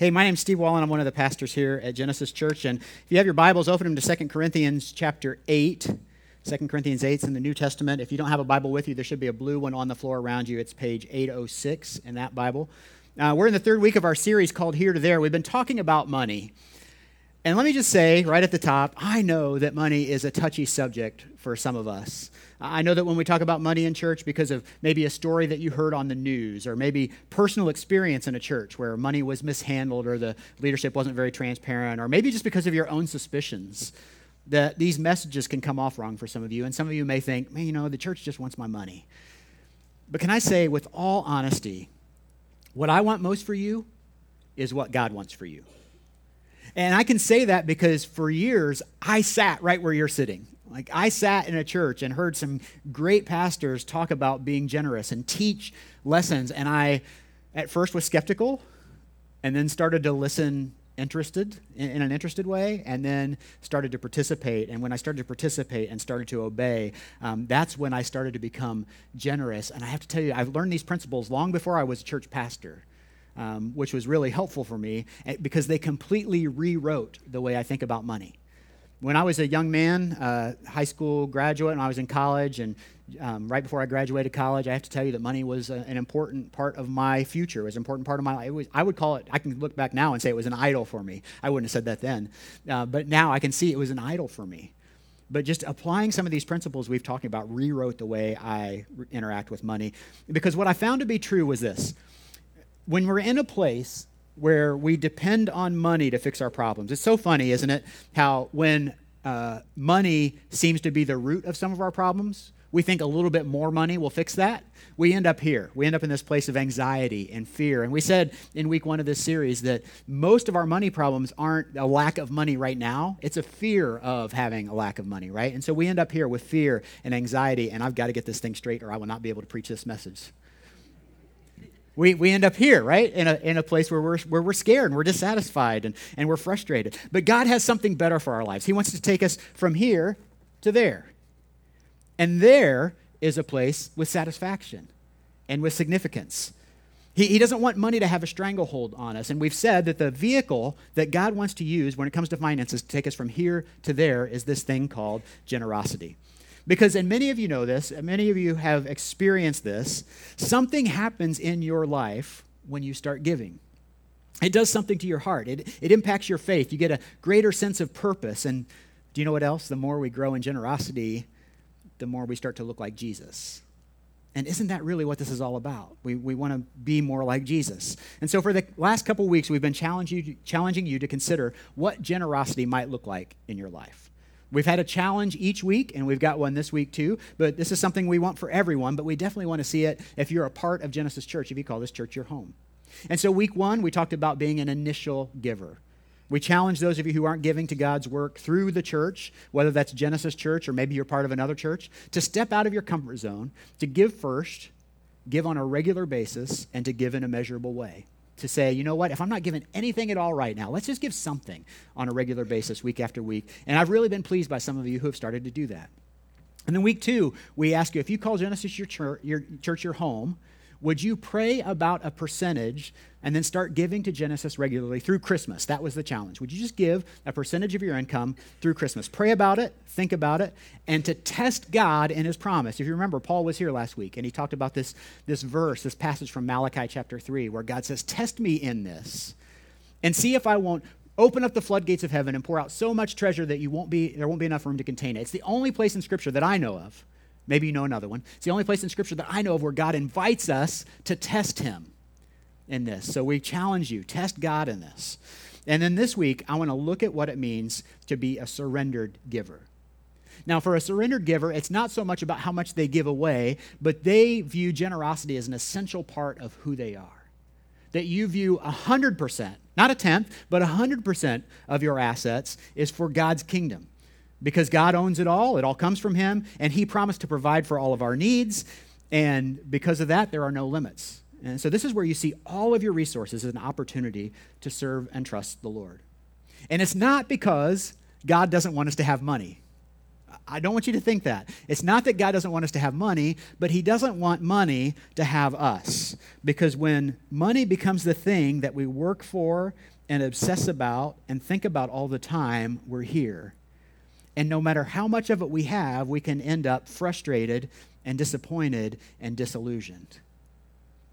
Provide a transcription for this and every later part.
Hey, my name's Steve Wallen. I'm one of the pastors here at Genesis Church. And if you have your Bibles, open them to 2 Corinthians chapter 8. 2 Corinthians 8 is in the New Testament. If you don't have a Bible with you, there should be a blue one on the floor around you. It's page 806 in that Bible. Uh, we're in the third week of our series called Here to There. We've been talking about money. And let me just say right at the top, I know that money is a touchy subject for some of us. I know that when we talk about money in church, because of maybe a story that you heard on the news, or maybe personal experience in a church where money was mishandled, or the leadership wasn't very transparent, or maybe just because of your own suspicions, that these messages can come off wrong for some of you. And some of you may think, man, you know, the church just wants my money. But can I say, with all honesty, what I want most for you is what God wants for you. And I can say that because for years I sat right where you're sitting. Like, I sat in a church and heard some great pastors talk about being generous and teach lessons. And I, at first, was skeptical and then started to listen interested in, an interested way and then started to participate and when i started to participate and started to obey um, that's when i started to become generous and i have to tell you i've learned these principles long before i was a church pastor um, which was really helpful for me eh, because they completely rewrote the way i think about money when I was a young man, uh, high school graduate, and I was in college, and um, right before I graduated college, I have to tell you that money was a, an important part of my future. It was an important part of my life. Was, I would call it, I can look back now and say it was an idol for me. I wouldn't have said that then. Uh, but now I can see it was an idol for me. But just applying some of these principles we've talked about rewrote the way I re- interact with money. Because what I found to be true was this when we're in a place where we depend on money to fix our problems. It's so funny, isn't it? How when uh, money seems to be the root of some of our problems, we think a little bit more money will fix that. We end up here. We end up in this place of anxiety and fear. And we said in week one of this series that most of our money problems aren't a lack of money right now, it's a fear of having a lack of money, right? And so we end up here with fear and anxiety, and I've got to get this thing straight or I will not be able to preach this message we, we end up here, right? In a, in a place where we're, where we're scared and we're dissatisfied and, and we're frustrated. But God has something better for our lives. He wants to take us from here to there. And there is a place with satisfaction and with significance. He, he doesn't want money to have a stranglehold on us. And we've said that the vehicle that God wants to use when it comes to finances to take us from here to there is this thing called generosity. Because, and many of you know this, and many of you have experienced this, something happens in your life when you start giving. It does something to your heart, it, it impacts your faith. You get a greater sense of purpose. And do you know what else? The more we grow in generosity, the more we start to look like Jesus. And isn't that really what this is all about? We, we want to be more like Jesus. And so, for the last couple weeks, we've been you, challenging you to consider what generosity might look like in your life. We've had a challenge each week, and we've got one this week too. But this is something we want for everyone, but we definitely want to see it if you're a part of Genesis Church, if you call this church your home. And so, week one, we talked about being an initial giver. We challenge those of you who aren't giving to God's work through the church, whether that's Genesis Church or maybe you're part of another church, to step out of your comfort zone, to give first, give on a regular basis, and to give in a measurable way to say, you know what, if I'm not giving anything at all right now, let's just give something on a regular basis, week after week. And I've really been pleased by some of you who have started to do that. And then week two, we ask you if you call Genesis your church, your, church your home, would you pray about a percentage and then start giving to Genesis regularly through Christmas? That was the challenge. Would you just give a percentage of your income through Christmas? Pray about it, think about it, and to test God in his promise. If you remember, Paul was here last week and he talked about this, this verse, this passage from Malachi chapter 3, where God says, Test me in this and see if I won't open up the floodgates of heaven and pour out so much treasure that you won't be, there won't be enough room to contain it. It's the only place in Scripture that I know of Maybe you know another one. It's the only place in Scripture that I know of where God invites us to test Him in this. So we challenge you test God in this. And then this week, I want to look at what it means to be a surrendered giver. Now, for a surrendered giver, it's not so much about how much they give away, but they view generosity as an essential part of who they are. That you view 100%, not a tenth, but 100% of your assets is for God's kingdom because God owns it all, it all comes from Him, and He promised to provide for all of our needs. And because of that, there are no limits. And so, this is where you see all of your resources as an opportunity to serve and trust the Lord. And it's not because God doesn't want us to have money. I don't want you to think that. It's not that God doesn't want us to have money, but He doesn't want money to have us. Because when money becomes the thing that we work for and obsess about and think about all the time, we're here. And no matter how much of it we have, we can end up frustrated and disappointed and disillusioned.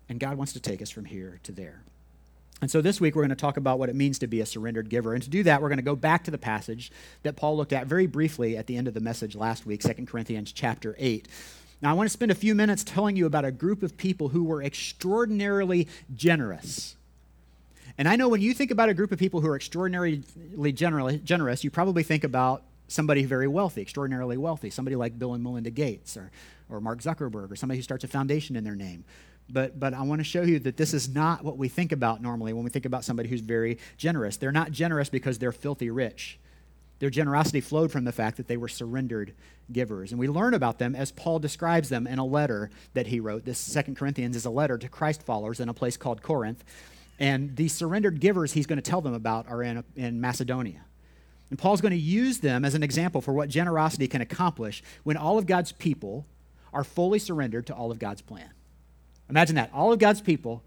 And God wants to take us from here to there. And so this week we're going to talk about what it means to be a surrendered giver. And to do that, we're going to go back to the passage that Paul looked at very briefly at the end of the message last week, 2 Corinthians chapter 8. Now, I want to spend a few minutes telling you about a group of people who were extraordinarily generous. And I know when you think about a group of people who are extraordinarily generous, you probably think about somebody very wealthy, extraordinarily wealthy, somebody like Bill and Melinda Gates or, or Mark Zuckerberg or somebody who starts a foundation in their name. But, but I want to show you that this is not what we think about normally when we think about somebody who's very generous. They're not generous because they're filthy rich. Their generosity flowed from the fact that they were surrendered givers. And we learn about them as Paul describes them in a letter that he wrote. This Second Corinthians is a letter to Christ followers in a place called Corinth. And these surrendered givers he's going to tell them about are in, in Macedonia. And Paul's going to use them as an example for what generosity can accomplish when all of God's people are fully surrendered to all of God's plan. Imagine that. All of God's people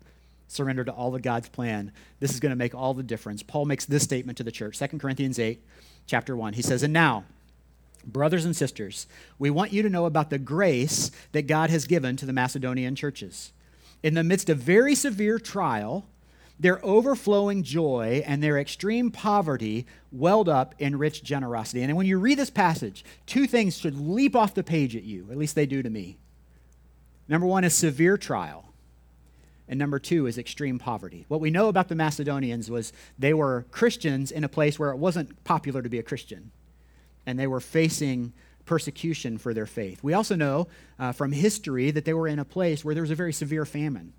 surrender to all of God's plan. This is going to make all the difference. Paul makes this statement to the church 2 Corinthians 8, chapter 1. He says, And now, brothers and sisters, we want you to know about the grace that God has given to the Macedonian churches. In the midst of very severe trial, their overflowing joy and their extreme poverty welled up in rich generosity. And when you read this passage, two things should leap off the page at you, at least they do to me. Number one is severe trial. And number two is extreme poverty. What we know about the Macedonians was they were Christians in a place where it wasn't popular to be a Christian. And they were facing persecution for their faith. We also know uh, from history that they were in a place where there was a very severe famine.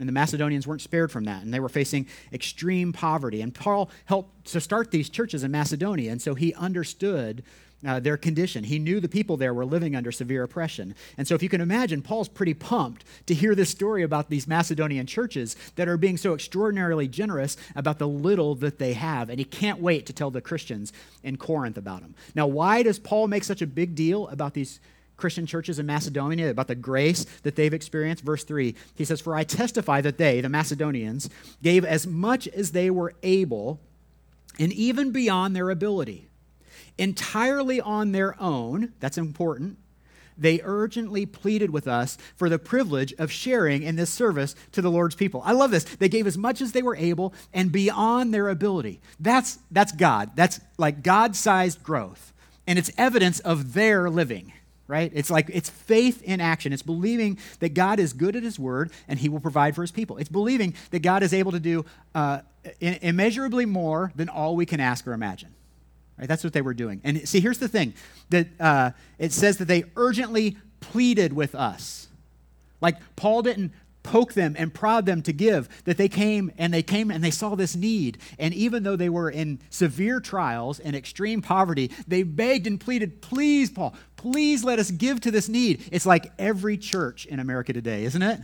And the Macedonians weren't spared from that, and they were facing extreme poverty. And Paul helped to start these churches in Macedonia, and so he understood uh, their condition. He knew the people there were living under severe oppression. And so, if you can imagine, Paul's pretty pumped to hear this story about these Macedonian churches that are being so extraordinarily generous about the little that they have. And he can't wait to tell the Christians in Corinth about them. Now, why does Paul make such a big deal about these? Christian churches in Macedonia, about the grace that they've experienced. Verse 3, he says, For I testify that they, the Macedonians, gave as much as they were able and even beyond their ability entirely on their own, that's important, they urgently pleaded with us for the privilege of sharing in this service to the Lord's people. I love this. They gave as much as they were able and beyond their ability. That's, that's God. That's like God sized growth. And it's evidence of their living, right? It's like it's faith in action. It's believing that God is good at his word and he will provide for his people. It's believing that God is able to do uh, immeasurably more than all we can ask or imagine. Right? That's what they were doing. And see, here's the thing that uh, it says that they urgently pleaded with us. Like Paul didn't poke them and prod them to give, that they came and they came and they saw this need. And even though they were in severe trials and extreme poverty, they begged and pleaded, please, Paul, please let us give to this need. It's like every church in America today, isn't it?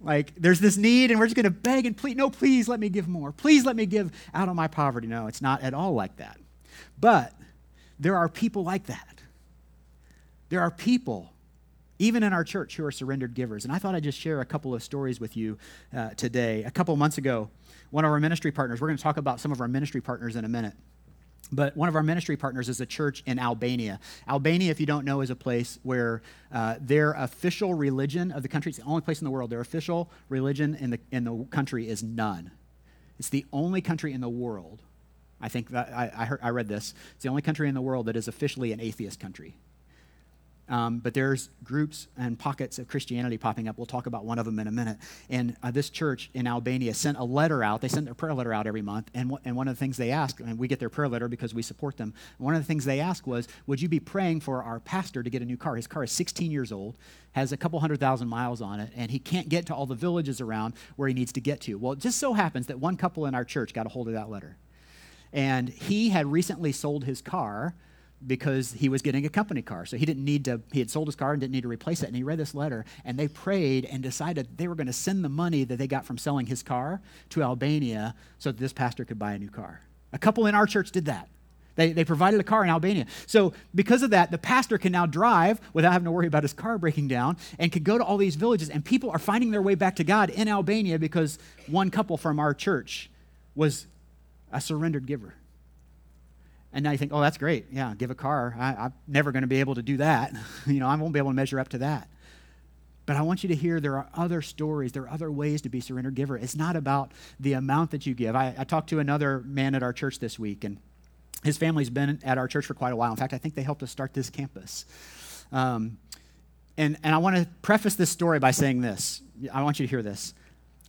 Like, there's this need, and we're just going to beg and plead. No, please let me give more. Please let me give out of my poverty. No, it's not at all like that. But there are people like that. There are people, even in our church, who are surrendered givers. And I thought I'd just share a couple of stories with you uh, today. A couple months ago, one of our ministry partners, we're going to talk about some of our ministry partners in a minute. But one of our ministry partners is a church in Albania. Albania, if you don't know, is a place where uh, their official religion of the country, it's the only place in the world, their official religion in the, in the country is none. It's the only country in the world, I think I, I, heard, I read this, it's the only country in the world that is officially an atheist country. Um, but there's groups and pockets of Christianity popping up. We'll talk about one of them in a minute. And uh, this church in Albania sent a letter out. They send their prayer letter out every month. And, w- and one of the things they ask, and we get their prayer letter because we support them, one of the things they asked was, Would you be praying for our pastor to get a new car? His car is 16 years old, has a couple hundred thousand miles on it, and he can't get to all the villages around where he needs to get to. Well, it just so happens that one couple in our church got a hold of that letter. And he had recently sold his car because he was getting a company car. So he didn't need to, he had sold his car and didn't need to replace it. And he read this letter and they prayed and decided they were going to send the money that they got from selling his car to Albania so that this pastor could buy a new car. A couple in our church did that. They, they provided a car in Albania. So, because of that, the pastor can now drive without having to worry about his car breaking down and can go to all these villages, and people are finding their way back to God in Albania because one couple from our church was a surrendered giver. And now you think, oh, that's great. Yeah, give a car. I, am never going to be able to do that. you know, I won't be able to measure up to that. But I want you to hear there are other stories, there are other ways to be a surrendered giver. It's not about the amount that you give. I, I talked to another man at our church this week, and his family's been at our church for quite a while. In fact, I think they helped us start this campus. Um, and, and I want to preface this story by saying this. I want you to hear this.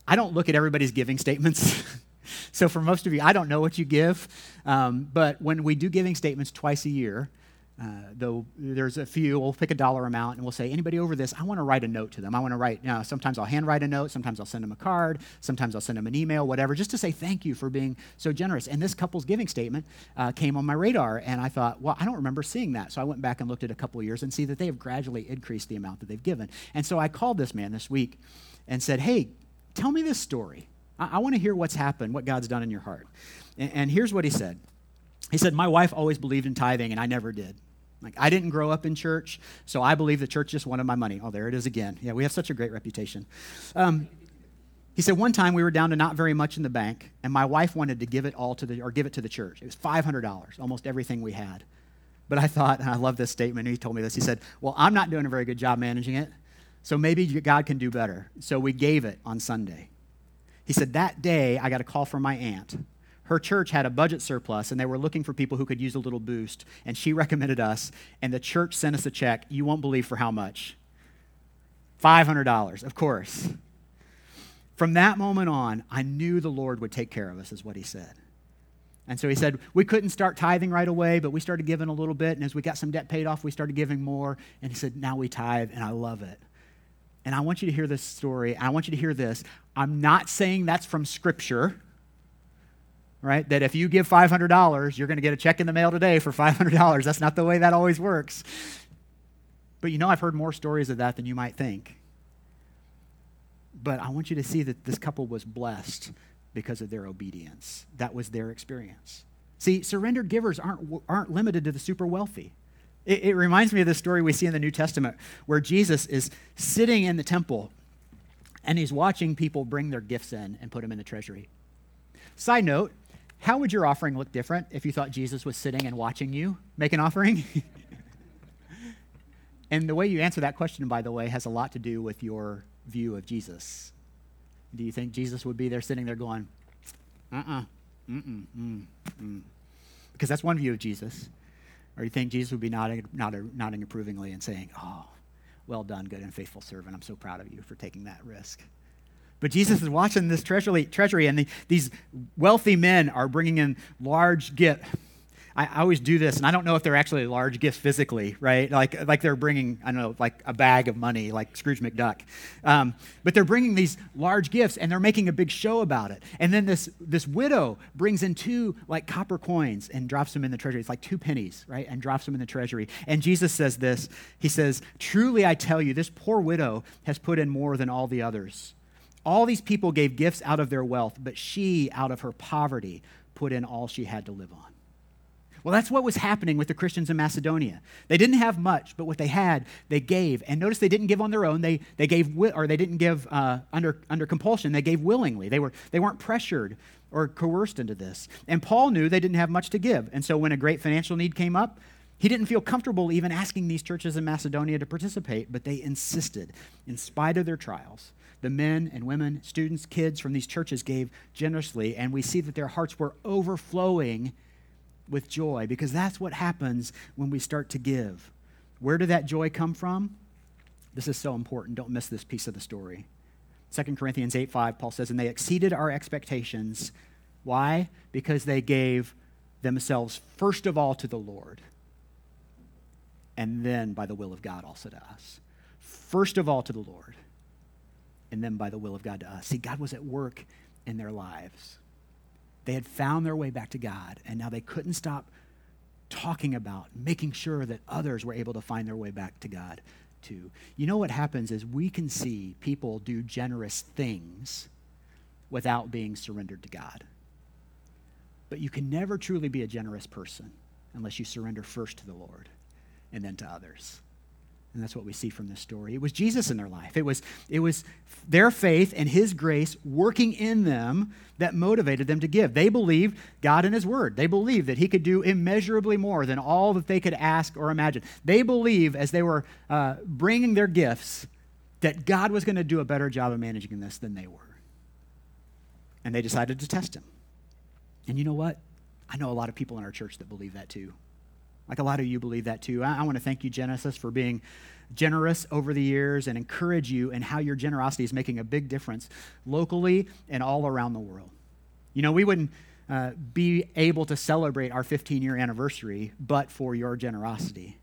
I don't look at everybody's giving statements. so for most of you, I don't know what you give. Um, but when we do giving statements twice a year, uh, though there's a few, we'll pick a dollar amount and we'll say, anybody over this, I want to write a note to them. I want to write, you know, sometimes I'll handwrite a note, sometimes I'll send them a card, sometimes I'll send them an email, whatever, just to say thank you for being so generous. And this couple's giving statement uh, came on my radar, and I thought, well, I don't remember seeing that. So I went back and looked at a couple of years and see that they have gradually increased the amount that they've given. And so I called this man this week and said, hey, tell me this story. I, I want to hear what's happened, what God's done in your heart. And, and here's what he said. He said, My wife always believed in tithing, and I never did. Like, I didn't grow up in church, so I believe the church just wanted my money. Oh, there it is again. Yeah, we have such a great reputation. Um, he said one time we were down to not very much in the bank, and my wife wanted to give it all to the or give it to the church. It was five hundred dollars, almost everything we had. But I thought, and I love this statement. He told me this. He said, "Well, I'm not doing a very good job managing it, so maybe God can do better." So we gave it on Sunday. He said that day I got a call from my aunt her church had a budget surplus and they were looking for people who could use a little boost. And she recommended us, and the church sent us a check. You won't believe for how much? $500, of course. From that moment on, I knew the Lord would take care of us, is what he said. And so he said, we couldn't start tithing right away, but we started giving a little bit. And as we got some debt paid off, we started giving more. And he said, now we tithe, and I love it. And I want you to hear this story. I want you to hear this. I'm not saying that's from Scripture right? That if you give $500, you're going to get a check in the mail today for $500. That's not the way that always works. But you know, I've heard more stories of that than you might think. But I want you to see that this couple was blessed because of their obedience. That was their experience. See, surrendered givers aren't, aren't limited to the super wealthy. It, it reminds me of the story we see in the New Testament where Jesus is sitting in the temple and he's watching people bring their gifts in and put them in the treasury. Side note, how would your offering look different if you thought Jesus was sitting and watching you make an offering? and the way you answer that question, by the way, has a lot to do with your view of Jesus. Do you think Jesus would be there sitting there going, uh uh-uh, uh, mm mm, mm, Because that's one view of Jesus. Or you think Jesus would be nodding, nodding, nodding approvingly and saying, oh, well done, good and faithful servant. I'm so proud of you for taking that risk. But Jesus is watching this treasury, treasury and the, these wealthy men are bringing in large gifts. I, I, always do this, and I don't know if they're actually large gifts physically, right? Like, like they're bringing, I don't know, like a bag of money, like Scrooge McDuck. Um, but they're bringing these large gifts, and they're making a big show about it. And then this, this widow brings in two, like, copper coins and drops them in the treasury. It's like two pennies, right? And drops them in the treasury. And Jesus says this He says, Truly I tell you, this poor widow has put in more than all the others all these people gave gifts out of their wealth, but she, out of her poverty, put in all she had to live on. Well, that's what was happening with the Christians in Macedonia. They didn't have much, but what they had, they gave. And notice they didn't give on their own. They, they gave, or they didn't give uh, under, under compulsion. They gave willingly. They, were, they weren't pressured or coerced into this. And Paul knew they didn't have much to give. And so when a great financial need came up, he didn't feel comfortable even asking these churches in Macedonia to participate, but they insisted, in spite of their trials the men and women, students, kids from these churches gave generously, and we see that their hearts were overflowing with joy because that's what happens when we start to give. Where did that joy come from? This is so important. Don't miss this piece of the story. 2 Corinthians 8 5, Paul says, And they exceeded our expectations. Why? Because they gave themselves first of all to the Lord, and then by the will of God also to us. First of all to the Lord, and then by the will of God to us. See, God was at work in their lives. They had found their way back to God, and now they couldn't stop talking about making sure that others were able to find their way back to God too. You know what happens is we can see people do generous things without being surrendered to God. But you can never truly be a generous person unless you surrender first to the Lord and then to others. And that's what we see from this story. It was Jesus in their life. It was, it was their faith and his grace working in them that motivated them to give. They believed God and his word. They believed that he could do immeasurably more than all that they could ask or imagine. They believed as they were uh, bringing their gifts that God was going to do a better job of managing this than they were. And they decided to test him. And you know what? I know a lot of people in our church that believe that too. Like a lot of you believe that too. I, I want to thank you, Genesis, for being generous over the years and encourage you in how your generosity is making a big difference locally and all around the world. You know, we wouldn't uh, be able to celebrate our 15 year anniversary but for your generosity.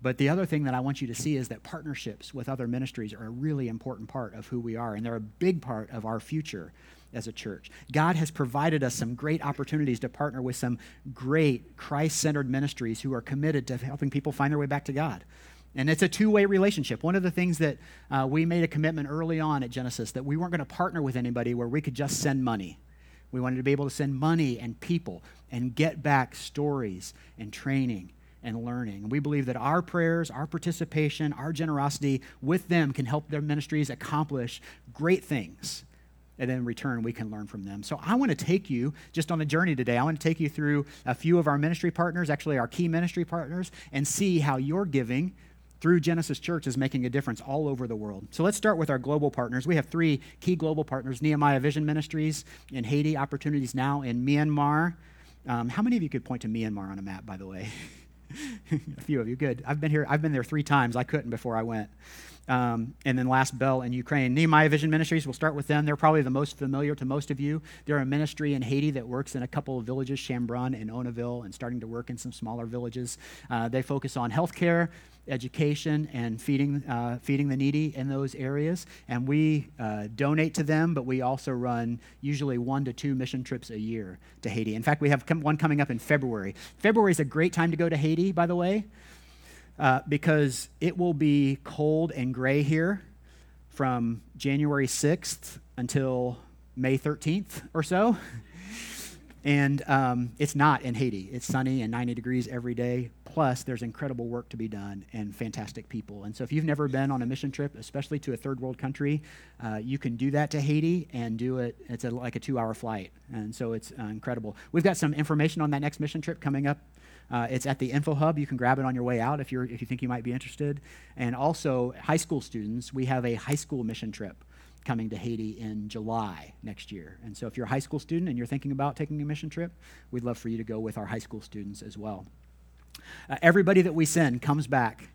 But the other thing that I want you to see is that partnerships with other ministries are a really important part of who we are, and they're a big part of our future as a church. God has provided us some great opportunities to partner with some great Christ centered ministries who are committed to helping people find their way back to God. And it's a two way relationship. One of the things that uh, we made a commitment early on at Genesis that we weren't going to partner with anybody where we could just send money. We wanted to be able to send money and people and get back stories and training and learning. We believe that our prayers, our participation, our generosity with them can help their ministries accomplish great things and then in return we can learn from them. So I want to take you just on a journey today. I want to take you through a few of our ministry partners, actually our key ministry partners, and see how your giving through Genesis Church is making a difference all over the world. So let's start with our global partners. We have three key global partners Nehemiah Vision Ministries in Haiti, Opportunities Now in Myanmar. Um, how many of you could point to Myanmar on a map, by the way? a few of you, good. I've been here, I've been there three times. I couldn't before I went. Um, and then last Bell in Ukraine. Nehemiah Vision Ministries, we'll start with them. They're probably the most familiar to most of you. They're a ministry in Haiti that works in a couple of villages, Chambrun and Onaville, and starting to work in some smaller villages. Uh, they focus on healthcare, education, and feeding, uh, feeding the needy in those areas. And we uh, donate to them, but we also run usually one to two mission trips a year to Haiti. In fact, we have one coming up in February. February is a great time to go to Haiti, by the way uh, because it will be cold and gray here from January 6th until May 13th or so. And um, it's not in Haiti. It's sunny and 90 degrees every day. Plus, there's incredible work to be done and fantastic people. And so, if you've never been on a mission trip, especially to a third world country, uh, you can do that to Haiti and do it. It's a, like a two hour flight. And so, it's uh, incredible. We've got some information on that next mission trip coming up uh, it's at the Info Hub. You can grab it on your way out if, you're, if you think you might be interested. And also, high school students, we have a high school mission trip coming to Haiti in July next year. And so, if you're a high school student and you're thinking about taking a mission trip, we'd love for you to go with our high school students as well. Uh, everybody that we send comes back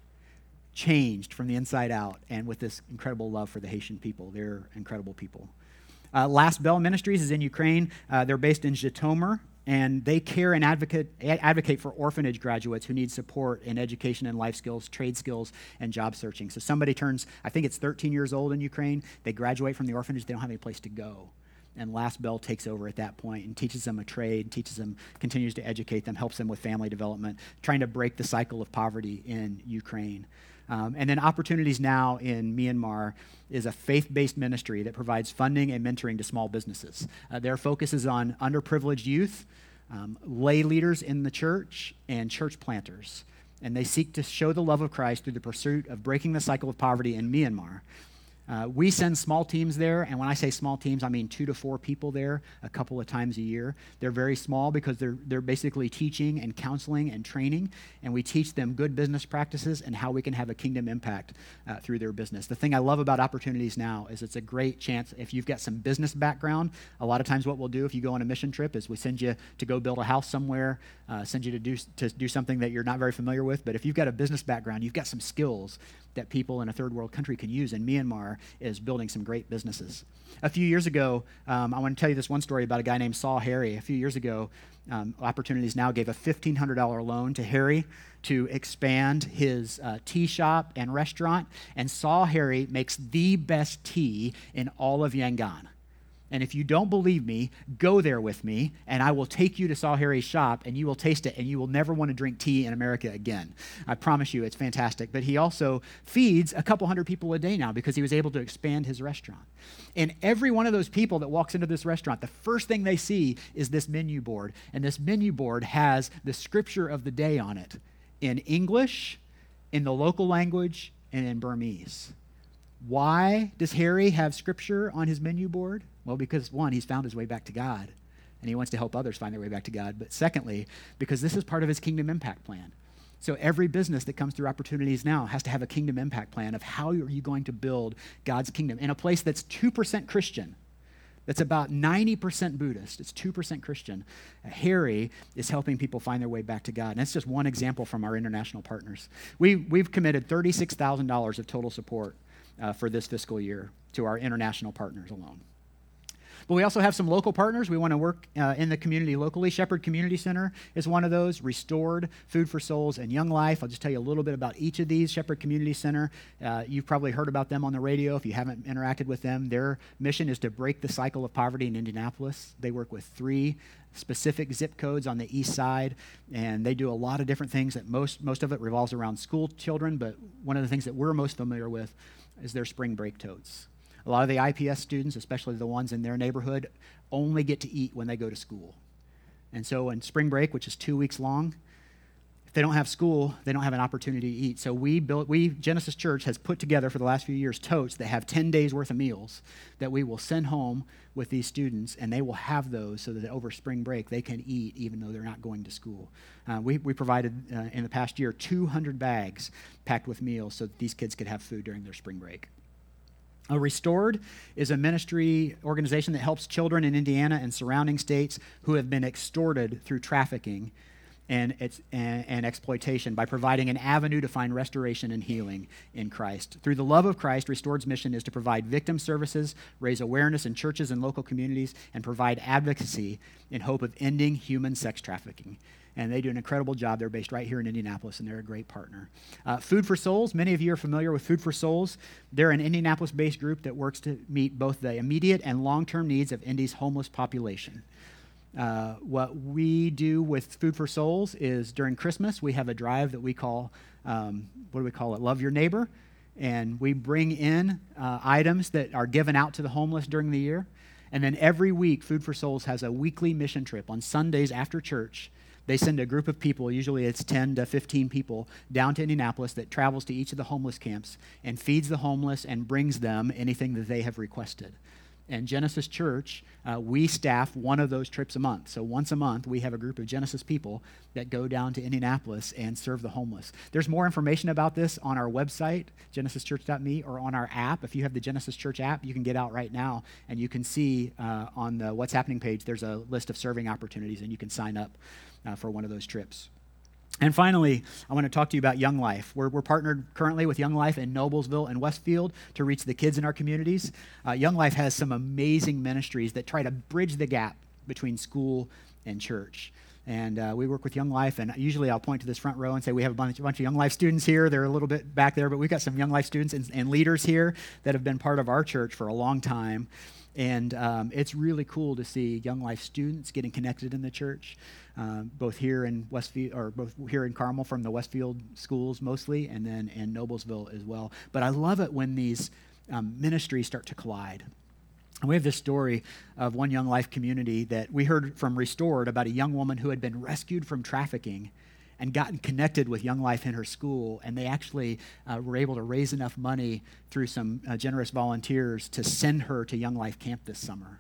changed from the inside out and with this incredible love for the Haitian people. They're incredible people. Uh, Last Bell Ministries is in Ukraine. Uh, they're based in Zhytomyr, and they care and advocate, advocate for orphanage graduates who need support in education and life skills, trade skills, and job searching. So somebody turns, I think it's 13 years old in Ukraine, they graduate from the orphanage, they don't have any place to go. And Last Bell takes over at that point and teaches them a trade, teaches them, continues to educate them, helps them with family development, trying to break the cycle of poverty in Ukraine. Um, and then Opportunities Now in Myanmar is a faith based ministry that provides funding and mentoring to small businesses. Uh, their focus is on underprivileged youth, um, lay leaders in the church, and church planters. And they seek to show the love of Christ through the pursuit of breaking the cycle of poverty in Myanmar. Uh, we send small teams there, and when I say small teams, I mean two to four people there a couple of times a year. They're very small because they're, they're basically teaching and counseling and training, and we teach them good business practices and how we can have a kingdom impact uh, through their business. The thing I love about Opportunities Now is it's a great chance if you've got some business background. A lot of times, what we'll do if you go on a mission trip is we send you to go build a house somewhere, uh, send you to do, to do something that you're not very familiar with. But if you've got a business background, you've got some skills that people in a third world country can use. And Myanmar is building some great businesses. A few years ago, um, I want to tell you this one story about a guy named Saw Harry. A few years ago, um, Opportunities Now gave a $1,500 loan to Harry to expand his uh, tea shop and restaurant. And Saw Harry makes the best tea in all of Yangon. And if you don't believe me, go there with me, and I will take you to Saw Harry's shop, and you will taste it, and you will never want to drink tea in America again. I promise you, it's fantastic. But he also feeds a couple hundred people a day now because he was able to expand his restaurant. And every one of those people that walks into this restaurant, the first thing they see is this menu board. And this menu board has the scripture of the day on it in English, in the local language, and in Burmese. Why does Harry have scripture on his menu board? Well, because one, he's found his way back to God and he wants to help others find their way back to God. But secondly, because this is part of his kingdom impact plan. So every business that comes through opportunities now has to have a kingdom impact plan of how are you going to build God's kingdom in a place that's 2% Christian. That's about 90% Buddhist. It's 2% Christian. Uh, Harry is helping people find their way back to God. And that's just one example from our international partners. We, we've committed $36,000 of total support uh, for this fiscal year to our international partners alone. But we also have some local partners. We want to work uh, in the community locally. Shepherd Community Center is one of those, Restored, Food for Souls, and Young Life. I'll just tell you a little bit about each of these. Shepherd Community Center, uh, you've probably heard about them on the radio if you haven't interacted with them. Their mission is to break the cycle of poverty in Indianapolis. They work with three specific zip codes on the east side, and they do a lot of different things that most, most of it revolves around school children, but one of the things that we're most familiar with is their spring break totes. A lot of the IPS students, especially the ones in their neighborhood, only get to eat when they go to school. And so, in spring break, which is two weeks long, if they don't have school, they don't have an opportunity to eat. So we built, we Genesis Church has put together for the last few years totes that have 10 days worth of meals that we will send home with these students, and they will have those so that over spring break they can eat even though they're not going to school. Uh, we, we provided uh, in the past year 200 bags packed with meals so that these kids could have food during their spring break. Uh, Restored is a ministry organization that helps children in Indiana and surrounding states who have been extorted through trafficking and, and, and, exploitation by providing an avenue to find restoration and healing in Christ. Through the love of Christ, Restored's mission is to provide victim services, raise awareness in churches and local communities, and provide advocacy in hope of ending human sex trafficking and they do an incredible job. They're based right here in Indianapolis, and they're a great partner. Uh, Food for Souls, many of you are familiar with Food for Souls. They're an Indianapolis based group that works to meet both the immediate and long term needs of Indy's homeless population. Uh, what we do with Food for Souls is during Christmas, we have a drive that we call, um, what do we call it? Love Your Neighbor. And we bring in uh, items that are given out to the homeless during the year. And then every week, Food for Souls has a weekly mission trip on Sundays after church they send a group of people, usually it's 10 to 15 people, down to Indianapolis that travels to each of the homeless camps and feeds the homeless and brings them anything that they have requested. And Genesis Church, uh, we staff one of those trips a month. So once a month, we have a group of Genesis people that go down to Indianapolis and serve the homeless. There's more information about this on our website, genesischurch.me, or on our app. If you have the Genesis Church app, you can get out right now and you can see uh, on the What's Happening page, there's a list of serving opportunities and you can sign up uh, for one of those trips. And finally, I want to talk to you about Young Life. We're, we're partnered currently with Young Life in Noblesville and Westfield to reach the kids in our communities. Uh, Young Life has some amazing ministries that try to bridge the gap between school and church. And uh, we work with Young Life, and usually I'll point to this front row and say, We have a bunch, a bunch of Young Life students here. They're a little bit back there, but we've got some Young Life students and, and leaders here that have been part of our church for a long time. And um, it's really cool to see Young Life students getting connected in the church, uh, both here in Westfield, or both here in Carmel from the Westfield schools mostly, and then in Noblesville as well. But I love it when these um, ministries start to collide. And we have this story of one Young Life community that we heard from Restored about a young woman who had been rescued from trafficking and gotten connected with Young Life in her school. And they actually uh, were able to raise enough money through some uh, generous volunteers to send her to Young Life Camp this summer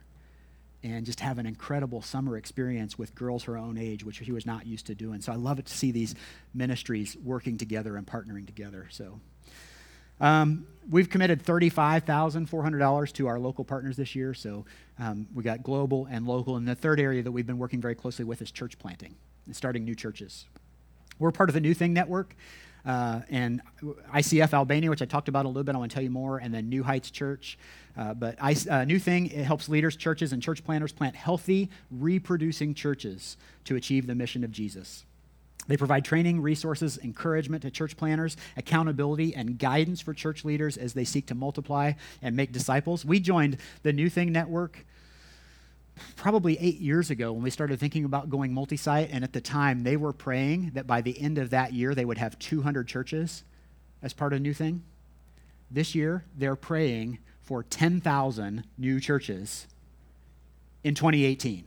and just have an incredible summer experience with girls her own age, which she was not used to doing. So I love it to see these ministries working together and partnering together. So. Um, we've committed $35,400 to our local partners this year. So um, we got global and local. And the third area that we've been working very closely with is church planting and starting new churches. We're part of the New Thing Network. Uh, and ICF Albania, which I talked about a little bit, I want to tell you more, and then New Heights Church. Uh, but I, uh, New Thing, it helps leaders, churches, and church planters plant healthy, reproducing churches to achieve the mission of Jesus. They provide training, resources, encouragement to church planters, accountability, and guidance for church leaders as they seek to multiply and make disciples. We joined the New Thing Network probably eight years ago when we started thinking about going multi site, and at the time they were praying that by the end of that year they would have 200 churches as part of a new thing. This year they're praying for 10,000 new churches in 2018.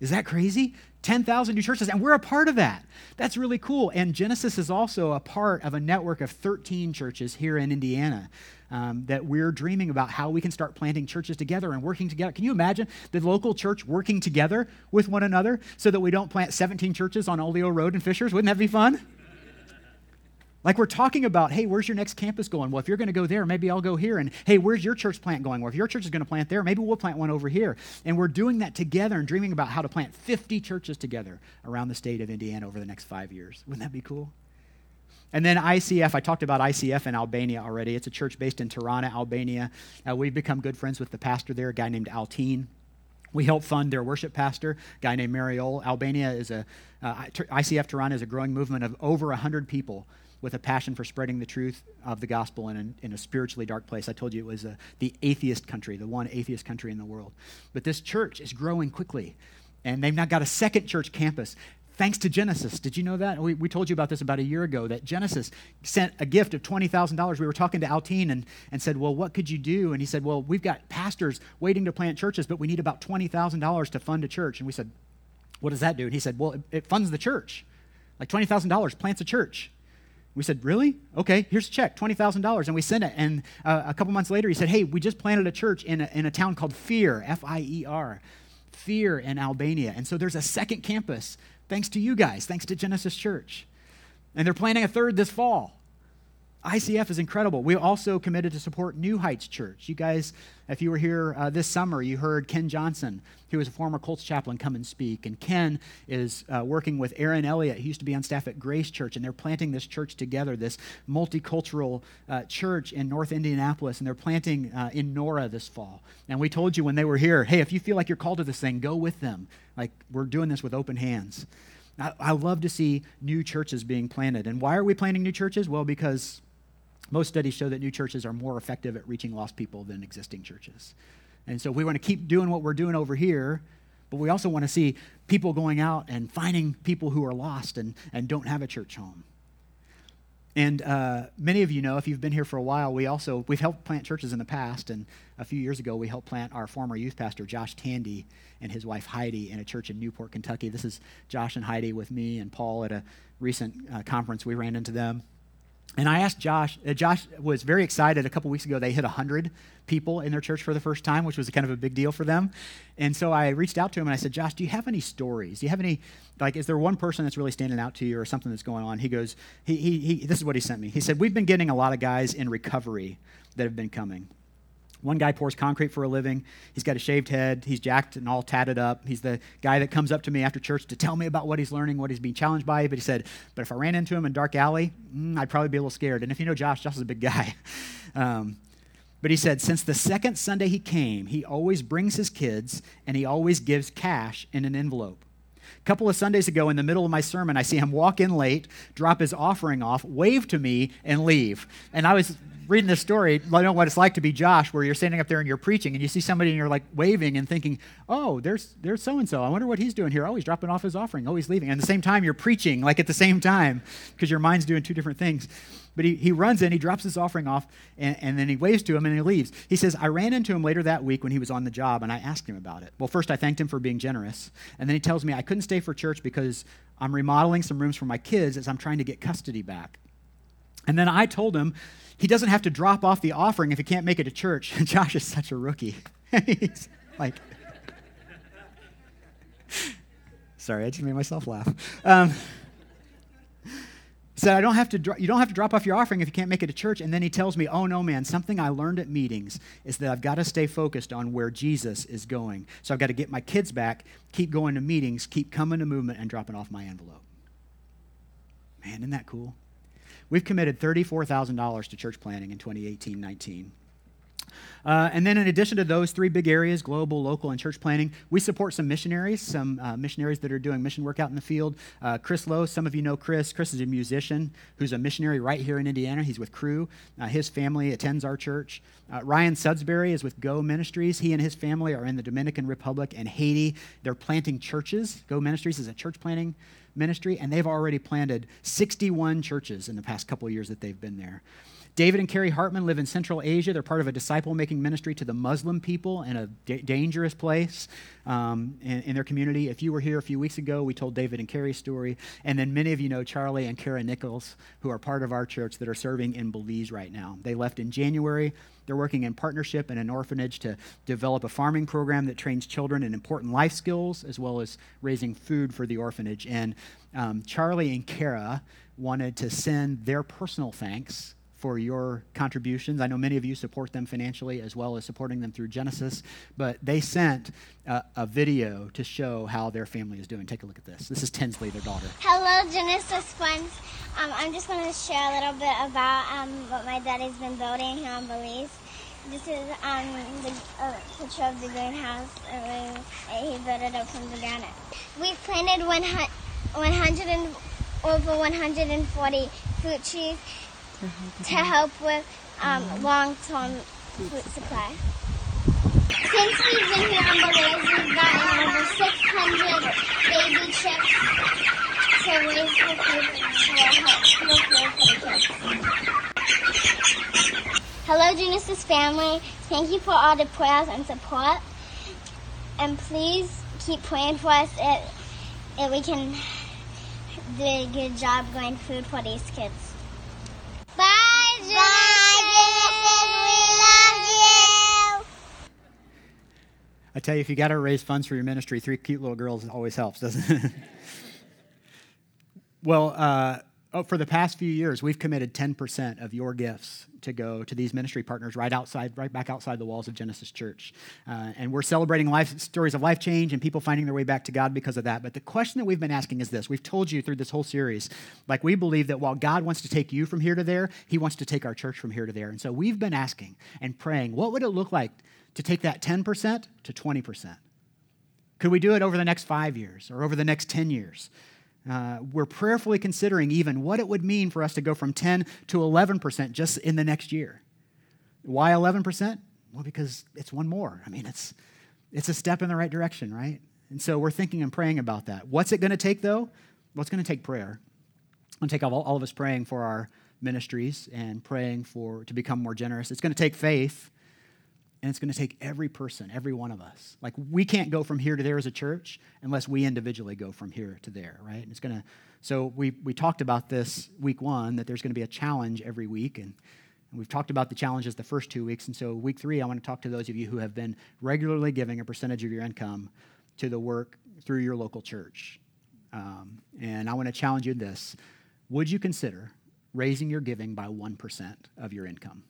Is that crazy? 10,000 new churches, and we're a part of that. That's really cool. And Genesis is also a part of a network of 13 churches here in Indiana um, that we're dreaming about how we can start planting churches together and working together. Can you imagine the local church working together with one another so that we don't plant 17 churches on Olio Road in Fishers? Wouldn't that be fun? Like we're talking about, hey, where's your next campus going? Well, if you're going to go there, maybe I'll go here. And hey, where's your church plant going? Well, if your church is going to plant there, maybe we'll plant one over here. And we're doing that together and dreaming about how to plant 50 churches together around the state of Indiana over the next five years. Wouldn't that be cool? And then ICF, I talked about ICF in Albania already. It's a church based in Tirana, Albania. Uh, we've become good friends with the pastor there, a guy named Alteen. We help fund their worship pastor, a guy named Mariol. Albania is a, uh, ICF Tirana is a growing movement of over 100 people with a passion for spreading the truth of the gospel in a, in a spiritually dark place. I told you it was a, the atheist country, the one atheist country in the world. But this church is growing quickly, and they've now got a second church campus. Thanks to Genesis. Did you know that? We, we told you about this about a year ago that Genesis sent a gift of $20,000. We were talking to Alteen and, and said, Well, what could you do? And he said, Well, we've got pastors waiting to plant churches, but we need about $20,000 to fund a church. And we said, What does that do? And he said, Well, it, it funds the church. Like $20,000 plants a church. We said, Really? Okay, here's a check, $20,000. And we sent it. And uh, a couple months later, he said, Hey, we just planted a church in a, in a town called Fear, F I E R, Fier in Albania. And so there's a second campus, thanks to you guys, thanks to Genesis Church. And they're planning a third this fall. ICF is incredible. We also committed to support New Heights Church. You guys, if you were here uh, this summer, you heard Ken Johnson, who is a former Colts chaplain, come and speak. And Ken is uh, working with Aaron Elliott, who used to be on staff at Grace Church, and they're planting this church together, this multicultural uh, church in North Indianapolis, and they're planting uh, in Nora this fall. And we told you when they were here, hey, if you feel like you're called to this thing, go with them. Like, we're doing this with open hands. I, I love to see new churches being planted. And why are we planting new churches? Well, because most studies show that new churches are more effective at reaching lost people than existing churches. And so we want to keep doing what we're doing over here, but we also want to see people going out and finding people who are lost and, and don't have a church home. And uh, many of you know, if you've been here for a while, we also we've helped plant churches in the past. And a few years ago, we helped plant our former youth pastor Josh Tandy and his wife Heidi in a church in Newport, Kentucky. This is Josh and Heidi with me and Paul at a recent uh, conference. We ran into them and I asked Josh, uh, Josh was very excited a couple weeks ago. They hit 100 people in their church for the first time, which was kind of a big deal for them. And so I reached out to him and I said, Josh, do you have any stories? Do you have any, like, is there one person that's really standing out to you or something that's going on? He goes, he, he, he this is what he sent me. He said, We've been getting a lot of guys in recovery that have been coming. One guy pours concrete for a living. He's got a shaved head. He's jacked and all tatted up. He's the guy that comes up to me after church to tell me about what he's learning, what he's being challenged by. But he said, but if I ran into him in dark alley, mm, I'd probably be a little scared. And if you know Josh, Josh is a big guy. Um, but he said, since the second Sunday he came, he always brings his kids and he always gives cash in an envelope. A couple of Sundays ago, in the middle of my sermon, I see him walk in late, drop his offering off, wave to me, and leave. And I was reading this story, I know what it's like to be Josh, where you're standing up there and you're preaching, and you see somebody and you're like waving and thinking, "Oh, there's there's so and so. I wonder what he's doing here. Oh, he's dropping off his offering. Oh, he's leaving." And at the same time, you're preaching, like at the same time, because your mind's doing two different things. But he, he runs in, he drops his offering off, and, and then he waves to him and he leaves. He says, I ran into him later that week when he was on the job, and I asked him about it. Well, first, I thanked him for being generous. And then he tells me, I couldn't stay for church because I'm remodeling some rooms for my kids as I'm trying to get custody back. And then I told him he doesn't have to drop off the offering if he can't make it to church. Josh is such a rookie. He's like, sorry, I just made myself laugh. Um, said, I don't have to, you don't have to drop off your offering if you can't make it to church. And then he tells me, oh no, man, something I learned at meetings is that I've got to stay focused on where Jesus is going. So I've got to get my kids back, keep going to meetings, keep coming to movement, and dropping off my envelope. Man, isn't that cool? We've committed $34,000 to church planting in 2018 19. Uh, and then, in addition to those three big areas global, local, and church planting we support some missionaries, some uh, missionaries that are doing mission work out in the field. Uh, Chris Lowe, some of you know Chris. Chris is a musician who's a missionary right here in Indiana. He's with Cru. Uh, his family attends our church. Uh, Ryan Sudsbury is with Go Ministries. He and his family are in the Dominican Republic and Haiti. They're planting churches. Go Ministries is a church planting ministry, and they've already planted 61 churches in the past couple years that they've been there. David and Carrie Hartman live in Central Asia. They're part of a disciple making ministry to the Muslim people in a da- dangerous place um, in, in, their community. If you were here a few weeks ago, we told David and Carrie's story. And then many of you know Charlie and Kara Nichols, who are part of our church that are serving in Belize right now. They left in January. They're working in partnership in an orphanage to develop a farming program that trains children in important life skills as well as raising food for the orphanage. And um, Charlie and Kara wanted to send their personal thanks for your contributions. I know many of you support them financially as well as supporting them through Genesis, but they sent uh, a video to show how their family is doing. Take a look at this. This is Tinsley, their daughter. Hello, Genesis friends. Um, I'm just going to share a little bit about um, what my daddy's been building here on Belize. This is um, the uh, picture of the greenhouse, and he built it up from the granite. We've planted 100, 100 and, over 140 fruit trees to help with um, long-term food supply. Since we've been here on Belize, we've gotten over 600 baby chicks to raise the food for for the kids. Hello, Genesis family. Thank you for all the prayers and support. And please keep praying for us that, that we can do a good job growing food for these kids. I tell you, if you got to raise funds for your ministry, three cute little girls always helps, doesn't it? well, uh, oh, for the past few years, we've committed 10% of your gifts to go to these ministry partners right outside, right back outside the walls of Genesis Church. Uh, and we're celebrating life stories of life change and people finding their way back to God because of that. But the question that we've been asking is this: We've told you through this whole series, like we believe that while God wants to take you from here to there, He wants to take our church from here to there. And so we've been asking and praying, what would it look like to take that 10% to 20%? Could we do it over the next five years or over the next 10 years? Uh, we're prayerfully considering even what it would mean for us to go from 10 to 11% just in the next year. Why 11%? Well, because it's one more. I mean, it's, it's a step in the right direction, right? And so we're thinking and praying about that. What's it going to take, though? Well, it's going to take prayer. It's going to take all, all of us praying for our ministries and praying for to become more generous. It's going to take faith and it's going to take every person, every one of us. Like we can't go from here to there as a church unless we individually go from here to there, right? And it's going to. So we we talked about this week one that there's going to be a challenge every week, and, we've talked about the challenges the first two weeks. And so week three, I want to talk to those of you who have been regularly giving a percentage of your income to the work through your local church. Um, and I want to challenge you this: Would you consider raising your giving by one percent of your income?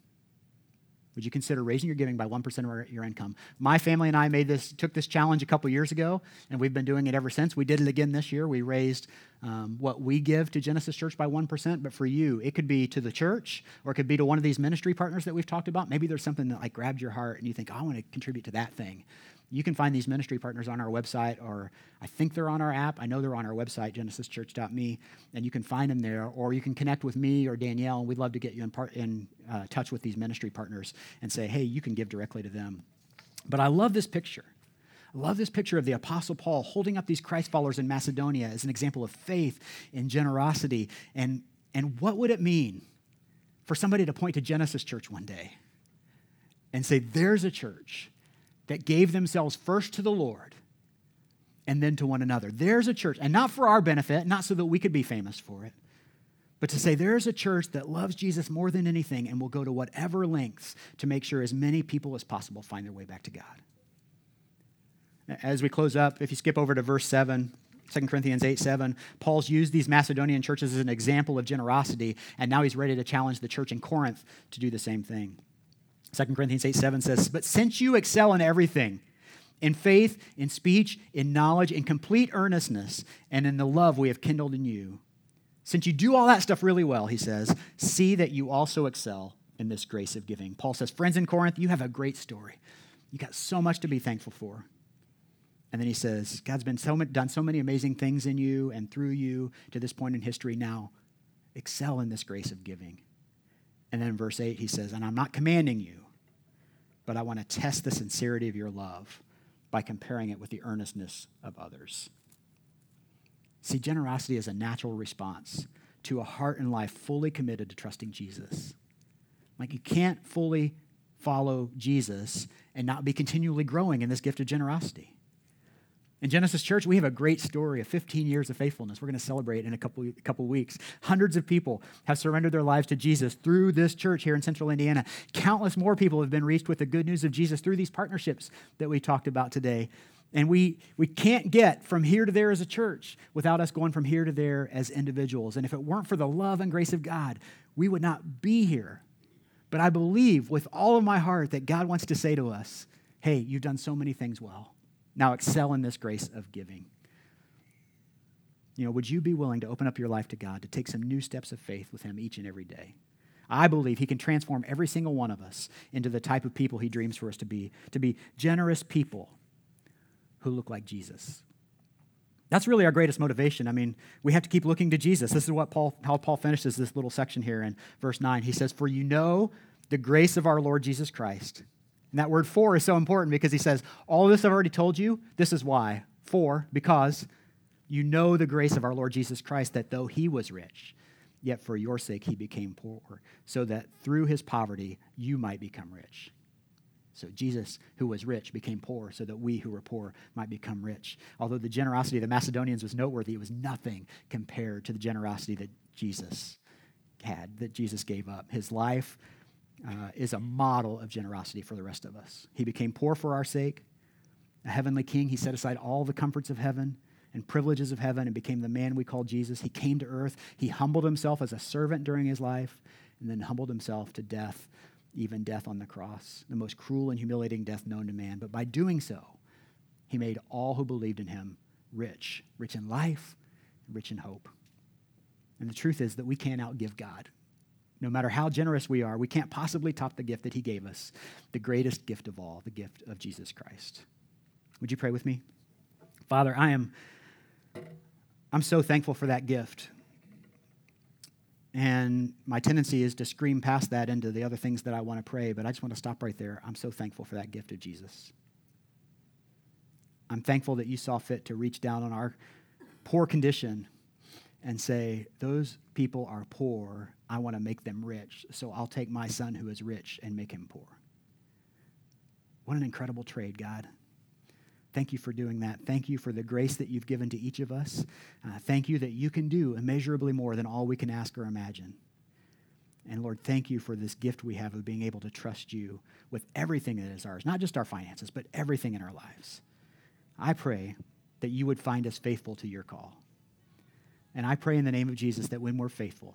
Would you consider raising your giving by 1% of your income? My family and I made this, took this challenge a couple years ago, and we've been doing it ever since. We did it again this year. We raised um, what we give to Genesis Church by 1%, but for you, it could be to the church or it could be to one of these ministry partners that we've talked about. Maybe there's something that like grabbed your heart and you think, oh, I want to contribute to that thing. You can find these ministry partners on our website, or I think they're on our app. I know they're on our website, genesischurch.me, and you can find them there, or you can connect with me or Danielle, and we'd love to get you in, part, in uh, touch with these ministry partners and say, hey, you can give directly to them. But I love this picture. I love this picture of the Apostle Paul holding up these Christ followers in Macedonia as an example of faith and generosity. And, and what would it mean for somebody to point to Genesis Church one day and say, there's a church that gave themselves first to the Lord and then to one another. There's a church, and not for our benefit, not so that we could be famous for it, but to say there's a church that loves Jesus more than anything and will go to whatever lengths to make sure as many people as possible find their way back to God. As we close up, if you skip over to verse 7, 2 Corinthians 8 7, Paul's used these Macedonian churches as an example of generosity, and now he's ready to challenge the church in Corinth to do the same thing. 2 Corinthians 8 7 says, But since you excel in everything, in faith, in speech, in knowledge, in complete earnestness, and in the love we have kindled in you, since you do all that stuff really well, he says, see that you also excel in this grace of giving. Paul says, Friends in Corinth, you have a great story. You got so much to be thankful for. And then he says, God's been so done so many amazing things in you and through you to this point in history. Now, excel in this grace of giving. And then verse 8, he says, And I'm not commanding you, but I want to test the sincerity of your love by comparing it with the earnestness of others. See, generosity is a natural response to a heart and life fully committed to trusting Jesus. Like you can't fully follow Jesus and not be continually growing in this gift of generosity. In Genesis Church, we have a great story of 15 years of faithfulness. We're going to celebrate in a couple, a couple weeks. Hundreds of people have surrendered their lives to Jesus through this church here in central Indiana. Countless more people have been reached with the good news of Jesus through these partnerships that we talked about today. And we, we can't get from here to there as a church without us going from here to there as individuals. And if it weren't for the love and grace of God, we would not be here. But I believe with all of my heart that God wants to say to us, hey, you've done so many things well. Now excel in this grace of giving. You know, would you be willing to open up your life to God, to take some new steps of faith with Him each and every day? I believe He can transform every single one of us into the type of people He dreams for us to be, to be generous people who look like Jesus. That's really our greatest motivation. I mean, we have to keep looking to Jesus. This is what Paul, how Paul finishes this little section here in verse 9. He says, For you know the grace of our Lord Jesus Christ. And that word for is so important because he says, All this I've already told you. This is why. For, because you know the grace of our Lord Jesus Christ, that though he was rich, yet for your sake he became poor, so that through his poverty you might become rich. So Jesus, who was rich, became poor so that we who were poor might become rich. Although the generosity of the Macedonians was noteworthy, it was nothing compared to the generosity that Jesus had, that Jesus gave up. His life uh, is a model of generosity for the rest of us. He became poor for our sake. A heavenly king, he set aside all the comforts of heaven and privileges of heaven and became the man we call Jesus. He came to earth. He humbled himself as a servant during his life and then humbled himself to death even death on the cross, the most cruel and humiliating death known to man. But by doing so, he made all who believed in him rich, rich in life, rich in hope. And the truth is that we can't outgive God. No matter how generous we are, we can't possibly top the gift that he gave us, the greatest gift of all, the gift of Jesus Christ. Would you pray with me? Father, I am I'm so thankful for that gift. And my tendency is to scream past that into the other things that I want to pray, but I just want to stop right there. I'm so thankful for that gift of Jesus. I'm thankful that you saw fit to reach down on our poor condition and say, Those people are poor. I want to make them rich. So I'll take my son who is rich and make him poor. What an incredible trade, God. Thank you for doing that. Thank you for the grace that you've given to each of us. Uh, thank you that you can do immeasurably more than all we can ask or imagine. And Lord, thank you for this gift we have of being able to trust you with everything that is ours, not just our finances, but everything in our lives. I pray that you would find us faithful to your call. And I pray in the name of Jesus that when we're faithful,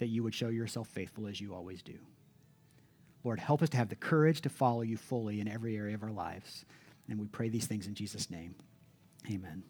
that you would show yourself faithful as you always do. Lord, help us to have the courage to follow you fully in every area of our lives. And we pray these things in Jesus' name. Amen.